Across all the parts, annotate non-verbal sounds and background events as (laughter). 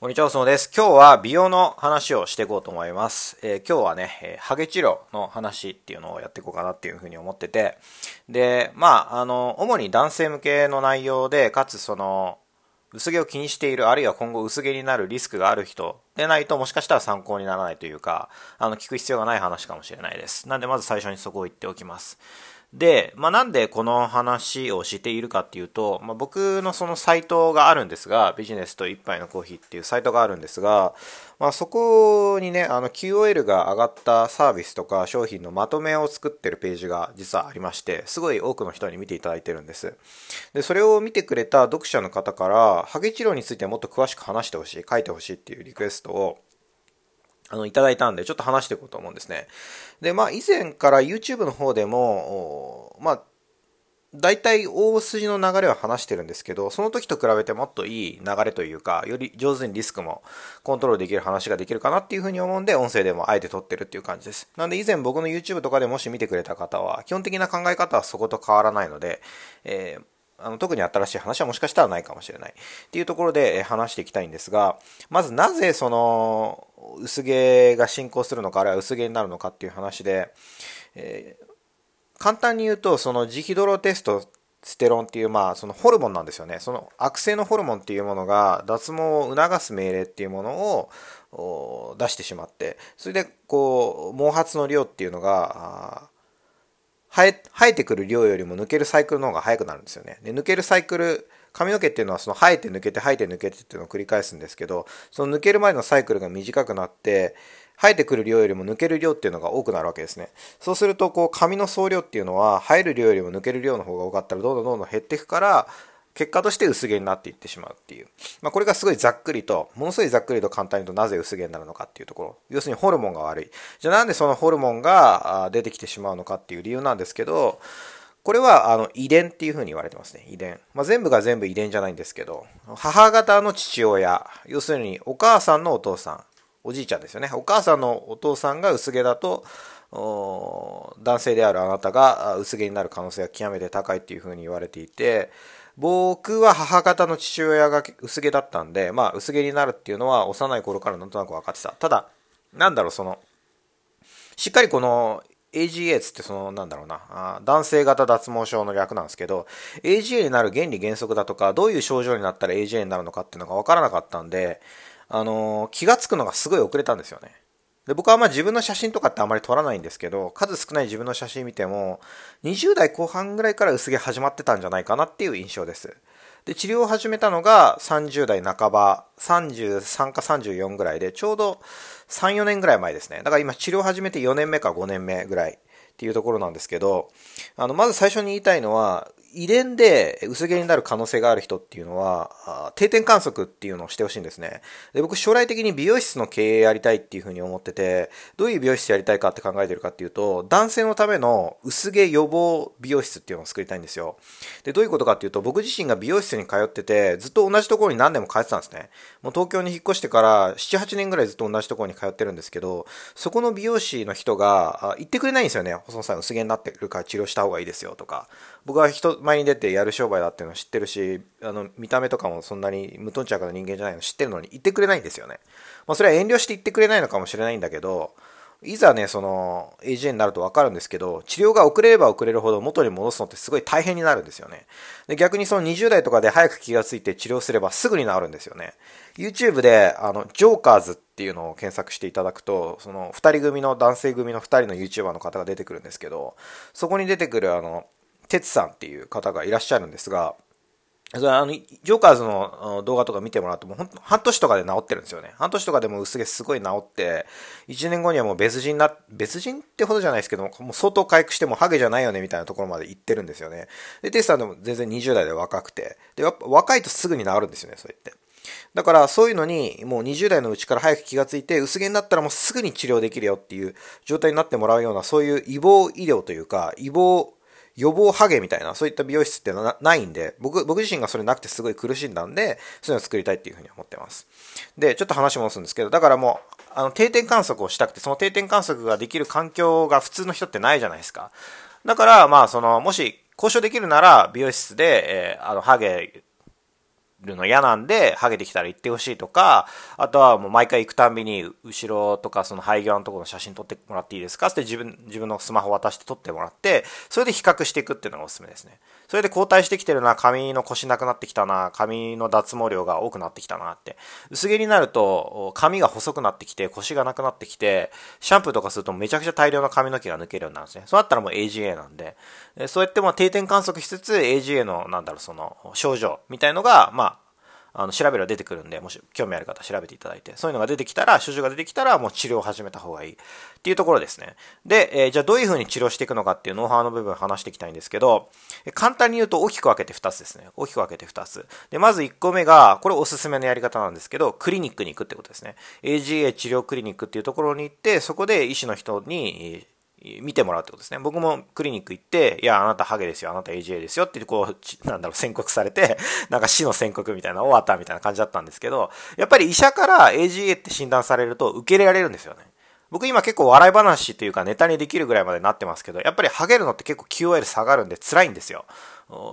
こんにちは、おすもです。今日は美容の話をしていこうと思います。えー、今日はね、えー、ハゲ治療の話っていうのをやっていこうかなっていうふうに思ってて、で、まあ、あの、主に男性向けの内容で、かつその、薄毛を気にしている、あるいは今後薄毛になるリスクがある人でないともしかしたら参考にならないというか、あの、聞く必要がない話かもしれないです。なんでまず最初にそこを言っておきます。で、まあ、なんでこの話をしているかっていうと、まあ、僕のそのサイトがあるんですが、ビジネスと一杯のコーヒーっていうサイトがあるんですが、まあ、そこにね、あの QOL が上がったサービスとか商品のまとめを作ってるページが実はありまして、すごい多くの人に見ていただいてるんです。で、それを見てくれた読者の方から、ハゲ治療についてもっと詳しく話してほしい、書いてほしいっていうリクエストをあの、いただいたんで、ちょっと話していこうと思うんですね。で、まあ、以前から YouTube の方でも、まあ、大体大筋の流れは話してるんですけど、その時と比べてもっといい流れというか、より上手にリスクもコントロールできる話ができるかなっていうふうに思うんで、音声でもあえて撮ってるっていう感じです。なんで以前僕の YouTube とかでもし見てくれた方は、基本的な考え方はそこと変わらないので、えーあの特に新しい話はもしかしたらないかもしれないっていうところで話していきたいんですが、まずなぜその薄毛が進行するのか、あるいは薄毛になるのかっていう話で、えー、簡単に言うと、そのジヒドロテストステロンっていう、まあ、そのホルモンなんですよね。その悪性のホルモンっていうものが脱毛を促す命令っていうものを出してしまって、それで、こう、毛髪の量っていうのが、生え、生えてくる量よりも抜けるサイクルの方が早くなるんですよね。で、抜けるサイクル、髪の毛っていうのはその生えて抜けて生えて抜けてっていうのを繰り返すんですけど、その抜ける前のサイクルが短くなって、生えてくる量よりも抜ける量っていうのが多くなるわけですね。そうすると、こう、髪の総量っていうのは、生える量よりも抜ける量の方が多かったら、どんどんどんどん減っていくから、結果として薄毛になっていってしまうっていう。まあ、これがすごいざっくりと、ものすごいざっくりと簡単に言うとなぜ薄毛になるのかっていうところ。要するにホルモンが悪い。じゃあなんでそのホルモンが出てきてしまうのかっていう理由なんですけど、これはあの遺伝っていう風に言われてますね。遺伝。まあ、全部が全部遺伝じゃないんですけど、母方の父親、要するにお母さんのお父さん、おじいちゃんですよね。お母さんのお父さんが薄毛だと、男性であるあなたが薄毛になる可能性が極めて高いっていう風に言われていて、僕は母方の父親が薄毛だったんで、まあ薄毛になるっていうのは幼い頃からなんとなく分かってた。ただ、なんだろう、その、しっかりこの AGA つってそのなんだろうな男性型脱毛症の略なんですけど AGA になる原理原則だとかどういう症状になったら AGA になるのかっていうのが分からなかったんで、あの、気が付くのがすごい遅れたんですよねで僕はまあ自分の写真とかってあまり撮らないんですけど数少ない自分の写真見ても20代後半ぐらいから薄毛始まってたんじゃないかなっていう印象ですで治療を始めたのが30代半ば33か34ぐらいでちょうど3、4年ぐらい前ですね。だから今治療始めて4年目か5年目ぐらいっていうところなんですけど、あの、まず最初に言いたいのは、遺伝で薄毛になる可能性がある人っていうのは、定点観測っていうのをしてほしいんですね。で、僕将来的に美容室の経営やりたいっていうふうに思ってて、どういう美容室やりたいかって考えてるかっていうと、男性のための薄毛予防美容室っていうのを作りたいんですよ。で、どういうことかっていうと、僕自身が美容室に通ってて、ずっと同じところに何年も通ってたんですね。もう東京に引っ越してから7、8年ぐらいずっと同じところに通ってるんですけど、そこの美容師の人が言ってくれないんですよね。細野さん薄毛になってるから治療した方がいいですよとか。僕は人前に出てやる商売だっていうのを知ってるしあの見た目とかもそんなに無頓着な人間じゃないの知ってるのに言ってくれないんですよね、まあ、それは遠慮して言ってくれないのかもしれないんだけどいざね、その、AGA になるとわかるんですけど、治療が遅れれば遅れるほど元に戻すのってすごい大変になるんですよね。で逆にその20代とかで早く気がついて治療すればすぐに治るんですよね。YouTube で、あの、ジョーカーズっていうのを検索していただくと、その、二人組の、男性組の二人の YouTuber の方が出てくるんですけど、そこに出てくるあの、哲さんっていう方がいらっしゃるんですが、それあの、ジョーカーズの動画とか見てもらうと、もう半年とかで治ってるんですよね。半年とかでも薄毛すごい治って、1年後にはもう別人な、別人ってほどじゃないですけども、もう相当回復してもハゲじゃないよねみたいなところまで行ってるんですよね。で、テスさんでも全然20代で若くて、で、やっぱ若いとすぐに治るんですよね、そう言って。だからそういうのにもう20代のうちから早く気がついて薄毛になったらもうすぐに治療できるよっていう状態になってもらうようなそういう予防医療というか予防予防ハゲみたいな、そういった美容室ってのはないんで、僕、僕自身がそれなくてすごい苦しんだんで、そういうのを作りたいっていうふうに思ってます。で、ちょっと話戻すんですけど、だからもう、あの、定点観測をしたくて、その定点観測ができる環境が普通の人ってないじゃないですか。だから、まあ、その、もし、交渉できるなら、美容室で、えー、あの、ハゲるの嫌なんで、ハゲてきたら行ってほしいとか、あとはもう毎回行くたんびに、後ろとかその廃業のところの写真撮ってもらっていいですかって自分、自分のスマホ渡して撮ってもらって、それで比較していくっていうのがおすすめですね。それで交代してきてるな、髪の腰なくなってきたな、髪の脱毛量が多くなってきたなって。薄毛になると、髪が細くなってきて、腰がなくなってきて、シャンプーとかするとめちゃくちゃ大量の髪の毛が抜けるようになるんですね。そうなったらもう AGA なんで、そうやってまあ定点観測しつつ、AGA の、なんだろう、その、症状みたいのが、まあ、あの調べれば出てくるんで、もし興味ある方調べていただいて、そういうのが出てきたら、症状が出てきたら、もう治療を始めた方がいいっていうところですね。で、えー、じゃあどういうふうに治療していくのかっていうノウハウの部分を話していきたいんですけど、簡単に言うと大きく分けて2つですね。大きく分けて2つ。で、まず1個目が、これおすすめのやり方なんですけど、クリニックに行くってことですね。AGA 治療クリニックっていうところに行って、そこで医師の人に、見てもらうってことですね。僕もクリニック行って、いや、あなたハゲですよ、あなた AGA ですよってこう、(laughs) なんだろう、宣告されて、(laughs) なんか死の宣告みたいな、終わったみたいな感じだったんですけど、やっぱり医者から AGA って診断されると受け入れられるんですよね。僕今結構笑い話というかネタにできるぐらいまでなってますけど、やっぱりハゲるのって結構 QOL 下がるんで辛いんですよ。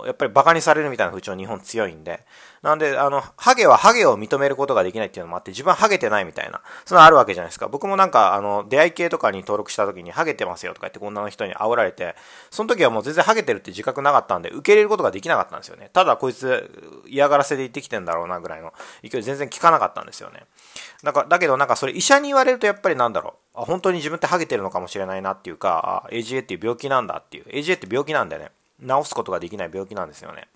やっぱりバカにされるみたいな風潮日本強いんで。なんで、あの、ハゲはハゲを認めることができないっていうのもあって、自分はハゲてないみたいな、そのあるわけじゃないですか。僕もなんか、あの、出会い系とかに登録した時に、ハゲてますよとか言って女の人に煽られて、その時はもう全然ハゲてるって自覚なかったんで、受け入れることができなかったんですよね。ただ、こいつ嫌がらせで言ってきてんだろうなぐらいの勢い全然効かなかったんですよね。だから、だけどなんかそれ医者に言われるとやっぱりなんだろう。あ、本当に自分ってハゲてるのかもしれないなっていうか、あ、AGA っていう病気なんだっていう。AGA って病気なんだよね。治すことができない病気なんですよね。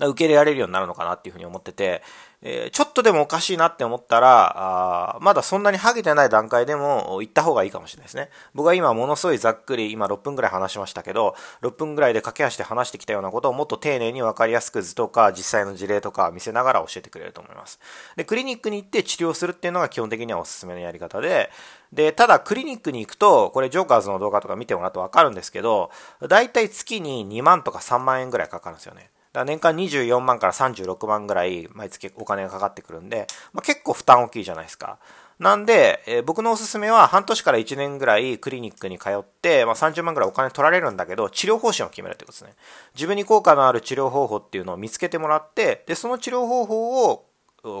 受け入れられるようになるのかなっていうふうに思ってて、えー、ちょっとでもおかしいなって思ったら、あまだそんなにハゲてない段階でも行った方がいいかもしれないですね。僕は今ものすごいざっくり、今6分ぐらい話しましたけど、6分ぐらいで駆け足で話してきたようなことをもっと丁寧にわかりやすく図とか実際の事例とか見せながら教えてくれると思います。で、クリニックに行って治療するっていうのが基本的にはおすすめのやり方で、で、ただクリニックに行くと、これジョーカーズの動画とか見てもらうとわかるんですけど、だいたい月に2万とか3万円ぐらいかかるんですよね。だ年間24万から36万ぐらい毎月お金がかかってくるんで、まあ、結構負担大きいじゃないですか。なんで、えー、僕のおすすめは半年から1年ぐらいクリニックに通って、まあ、30万ぐらいお金取られるんだけど、治療方針を決めるってことですね。自分に効果のある治療方法っていうのを見つけてもらって、で、その治療方法を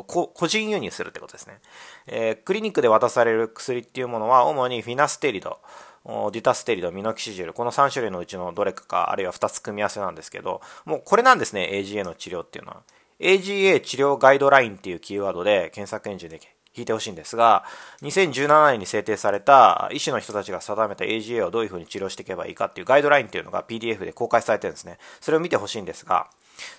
個人輸入するってことですね、えー、クリニックで渡される薬っていうものは主にフィナステリド、デュタステリド、ミノキシジル、この3種類のうちのどれかか、あるいは2つ組み合わせなんですけど、もうこれなんですね、AGA の治療っていうのは。AGA 治療ガイドラインっていうキーワードで検索エンジンで引いてほしいんですが、2017年に制定された医師の人たちが定めた AGA をどういうふうに治療していけばいいかっていうガイドラインっていうのが PDF で公開されてるんですね。それを見てほしいんですが、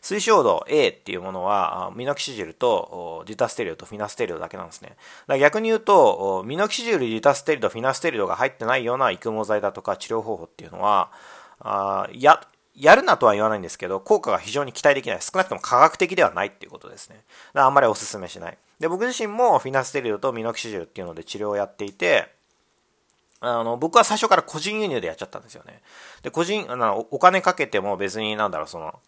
推奨度 A っていうものは、ミノキシジルとデュタステリドとフィナステリドだけなんですね。逆に言うと、ミノキシジル、デュタステリド、フィナステリドが入ってないような育毛剤だとか治療方法っていうのは、あや、やるなとは言わないんですけど、効果が非常に期待できない。少なくとも科学的ではないっていうことですね。だからあんまりお勧めしない。で、僕自身もフィナステリドとミノキシジルっていうので治療をやっていて、あの、僕は最初から個人輸入でやっちゃったんですよね。で、個人、あの、お金かけても別になんだろう、その、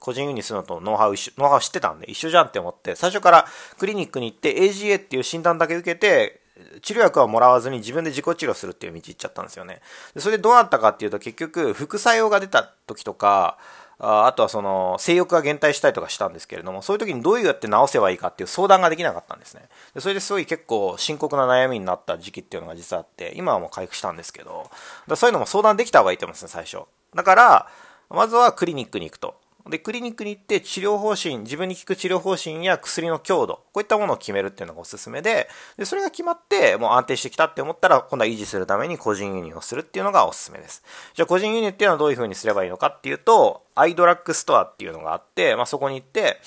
個人輸入するのとノウハウ一緒、ノウハウ知ってたんで一緒じゃんって思って、最初からクリニックに行って AGA っていう診断だけ受けて、治療薬はもらわずに自分で自己治療するっていう道行っちゃったんですよね。でそれでどうなったかっていうと結局副作用が出た時とか、あとはその性欲が減退したりとかしたんですけれども、そういう時にどうやって治せばいいかっていう相談ができなかったんですね。でそれですごい結構深刻な悩みになった時期っていうのが実はあって、今はもう回復したんですけど、だそういうのも相談できた方がいいと思うんですね、最初。だから、まずはクリニックに行くと。で、クリニックに行って治療方針、自分に効く治療方針や薬の強度、こういったものを決めるっていうのがおすすめで、で、それが決まって、もう安定してきたって思ったら、今度は維持するために個人輸入をするっていうのがおすすめです。じゃあ個人輸入っていうのはどういう風にすればいいのかっていうと、アイドラッグストアっていうのがあって、まあ、そこに行って、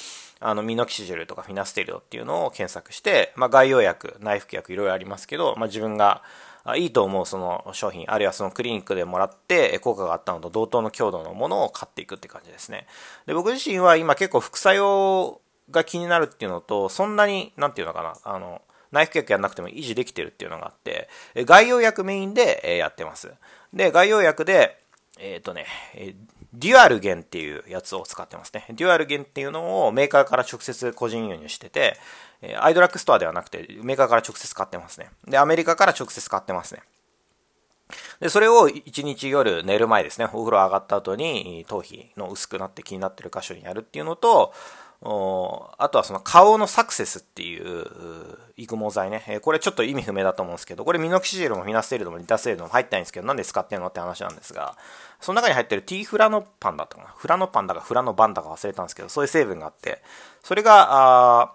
あの、ミノキシジェルとかフィナステリドっていうのを検索して、まあ、概要薬、内服薬いろいろありますけど、まあ、自分がいいと思うその商品、あるいはそのクリニックでもらって効果があったのと同等の強度のものを買っていくって感じですね。で、僕自身は今結構副作用が気になるっていうのと、そんなに、なんていうのかな、あの、内服薬やんなくても維持できてるっていうのがあって、外用薬メインでやってます。で、外用薬で、えっ、ー、とね、デュアルゲンっていうやつを使ってますね。デュアルゲンっていうのをメーカーから直接個人輸入してて、アイドラックストアではなくてメーカーから直接買ってますね。で、アメリカから直接買ってますね。で、それを1日夜寝る前ですね、お風呂上がった後に頭皮の薄くなって気になってる箇所にやるっていうのと、あとはその顔のサクセスっていう育毛剤ねえ。これちょっと意味不明だと思うんですけど、これミノキシジルもフィナステルドもリタステルドも入ってないんですけど、なんで使ってんのって話なんですが、その中に入ってる T フラノパンだったかな。フラノパンだかフラノバンだか忘れたんですけど、そういう成分があって、それが、あ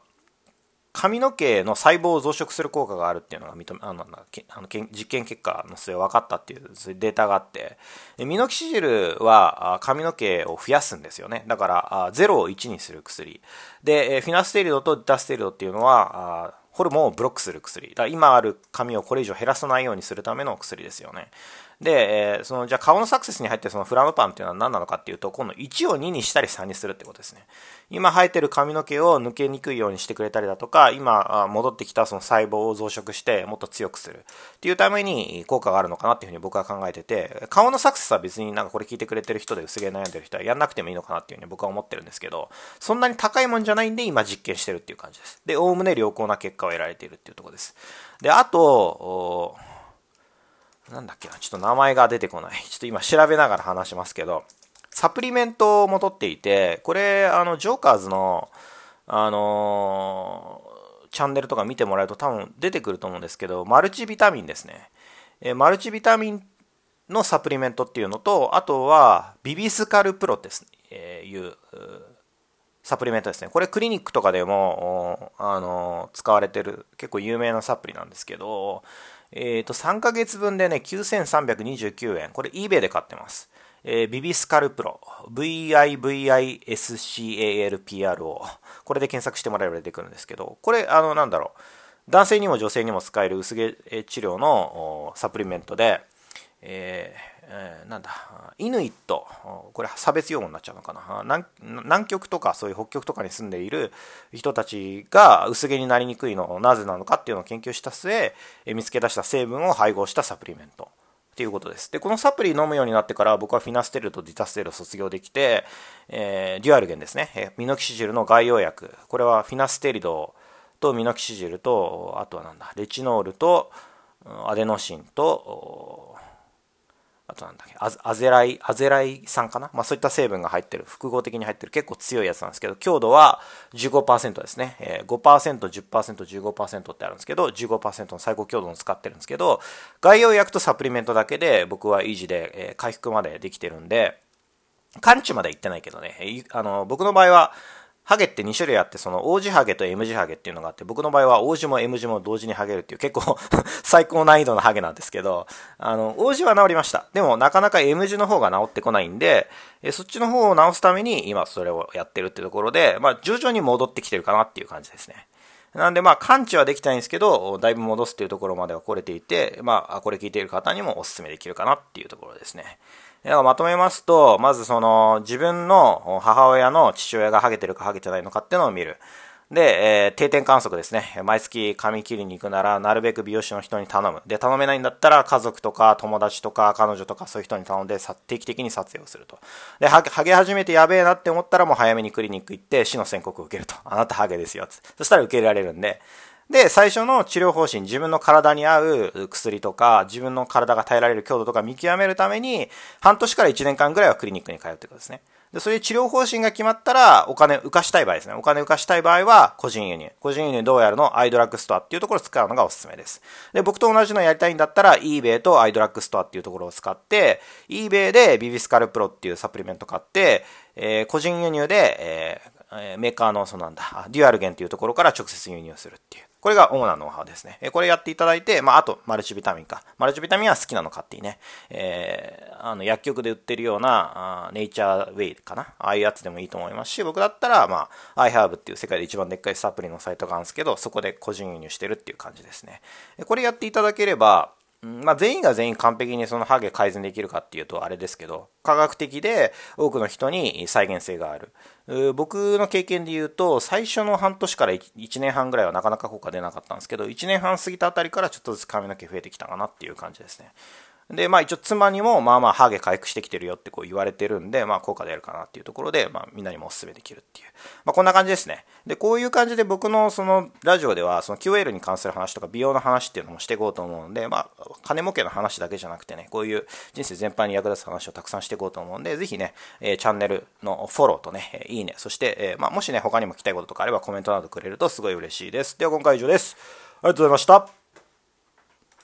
髪の毛の細胞を増殖する効果があるっていうのが認めあのあの実験結果の末分かったっていうデータがあってミノキシジルは髪の毛を増やすんですよね。だから0を1にする薬。でフィナステリドとデタステリドっていうのはホルモンをブロックする薬。だ今ある髪をこれ以上減らさないようにするための薬ですよね。で、えー、そのじゃあ顔のサクセスに入ってそのフラムパンっていうのは何なのかっていうと今度1を2にしたり3にするってことですね。今生えてる髪の毛を抜けにくいようにしてくれたりだとか今戻ってきたその細胞を増殖してもっと強くするっていうために効果があるのかなっていうふうに僕は考えてて顔のサクセスは別になんかこれ聞いてくれてる人で薄毛悩んでる人はやんなくてもいいのかなっていうふうに僕は思ってるんですけどそんなに高いもんじゃないんで今実験してるっていう感じです。でおおむね良好な結果を得られているっていうところです。であとなんだっけな、ちょっと名前が出てこない。(laughs) ちょっと今調べながら話しますけど、サプリメントも取っていて、これ、あの、ジョーカーズの、あのー、チャンネルとか見てもらうと多分出てくると思うんですけど、マルチビタミンですね。えマルチビタミンのサプリメントっていうのと、あとは、ビビスカルプロです、えー、いう、サプリメントですね。これクリニックとかでも、あの使われてる結構有名なサプリなんですけど、えっ、ー、と、3ヶ月分でね、9329円。これ eBay で買ってます。えー、ビビスカルプロ。VIVISCALPRO。これで検索してもらえば出てくるんですけど、これ、あの、なんだろう。男性にも女性にも使える薄毛治療のサプリメントで、えーえー、なんだ、イヌイット、これ差別用語になっちゃうのかな？南極とかそういう北極とかに住んでいる人たちが薄毛になりにくいのはなぜなのかっていうのを研究した末、え見つけ出した成分を配合したサプリメント。っていうことです。で、このサプリ飲むようになってから僕はフィナステルとデュタステルを卒業できて、えー、デュアルゲンですね、えミノキシジルの外用薬。これはフィナステリドとミノキシジルと、あとはなんだ、レチノールとアデノシンと、あとなんだっけアゼライ、アゼライ酸かな、まあ、そういった成分が入ってる、複合的に入ってる結構強いやつなんですけど、強度は15%ですね。えー、5%、10%、15%ってあるんですけど、15%の最高強度を使ってるんですけど、概要薬とサプリメントだけで僕は維持で、えー、回復までできてるんで、完治まで行ってないけどね、あの、僕の場合は、ハゲって2種類あって、その O 字ハゲと M 字ハゲっていうのがあって、僕の場合は O 字も M 字も同時にハゲるっていう結構 (laughs) 最高難易度のハゲなんですけど、あの、O 字は治りました。でもなかなか M 字の方が治ってこないんで、えそっちの方を治すために今それをやってるっていうところで、まあ徐々に戻ってきてるかなっていう感じですね。なんでまあ完治はできたいんですけど、だいぶ戻すっていうところまでは来れていて、まあこれ聞いている方にもお勧めできるかなっていうところですね。まとめますと、まずその自分の母親の父親がハゲてるかハゲてないのかっていうのを見る。で、えー、定点観測ですね。毎月髪切りに行くなら、なるべく美容師の人に頼む。で、頼めないんだったら、家族とか友達とか彼女とかそういう人に頼んで、定期的に撮影をすると。で、ハゲ始めてやべえなって思ったら、もう早めにクリニック行って、死の宣告を受けると。あなたハゲですよ。そしたら受け入れられるんで、で、最初の治療方針、自分の体に合う薬とか、自分の体が耐えられる強度とか見極めるために、半年から1年間ぐらいはクリニックに通ってくるんですね。で、そういう治療方針が決まったら、お金浮かしたい場合ですね。お金浮かしたい場合は、個人輸入。個人輸入どうやるの？アイドラッグストアっていうところを使うのがおすすめです。で、僕と同じのやりたいんだったら、eBay とアイドラッグストアっていうところを使って、eBay でビビスカルプロっていうサプリメント買って、えー、個人輸入で、えー、メーカーの、そうなんだ、デュアルゲンっていうところから直接輸入するっていう。これが主なノウハウですね。えこれやっていただいて、まあ、あと、マルチビタミンか。マルチビタミンは好きなの買っていいね。えー、あの、薬局で売ってるような、あネイチャーウェイかな。ああいうやつでもいいと思いますし、僕だったら、まあ、iHerb っていう世界で一番でっかいサプリのサイトがあるんですけど、そこで個人輸入してるっていう感じですね。これやっていただければ、まあ、全員が全員完璧にそのハゲ改善できるかっていうとあれですけど、科学的で多くの人に再現性がある。僕の経験で言うと、最初の半年から 1, 年半ぐらいはなかなか効果出なかったんですけど、1年半過ぎたあたりからちょっとずつ髪の毛増えてきたかなっていう感じですね。で、まあ一応妻にもまあまあハゲ回復してきてるよってこう言われてるんで、まあ効果出るかなっていうところで、まあみんなにもお勧めできるっていう。まあこんな感じですね。で、こういう感じで僕のそのラジオではその QL に関する話とか美容の話っていうのもしていこうと思うんで、まあ金儲けの話だけじゃなくてね、こういう人生全般に役立つ話をたくさんしていこうと思うんで、ぜひね、えー、チャンネルのフォローとね、いいね、そして、えー、まあもしね、他にも聞きたいこととかあればコメントなどくれるとすごい嬉しいです。では今回以上です。ありがとうございました。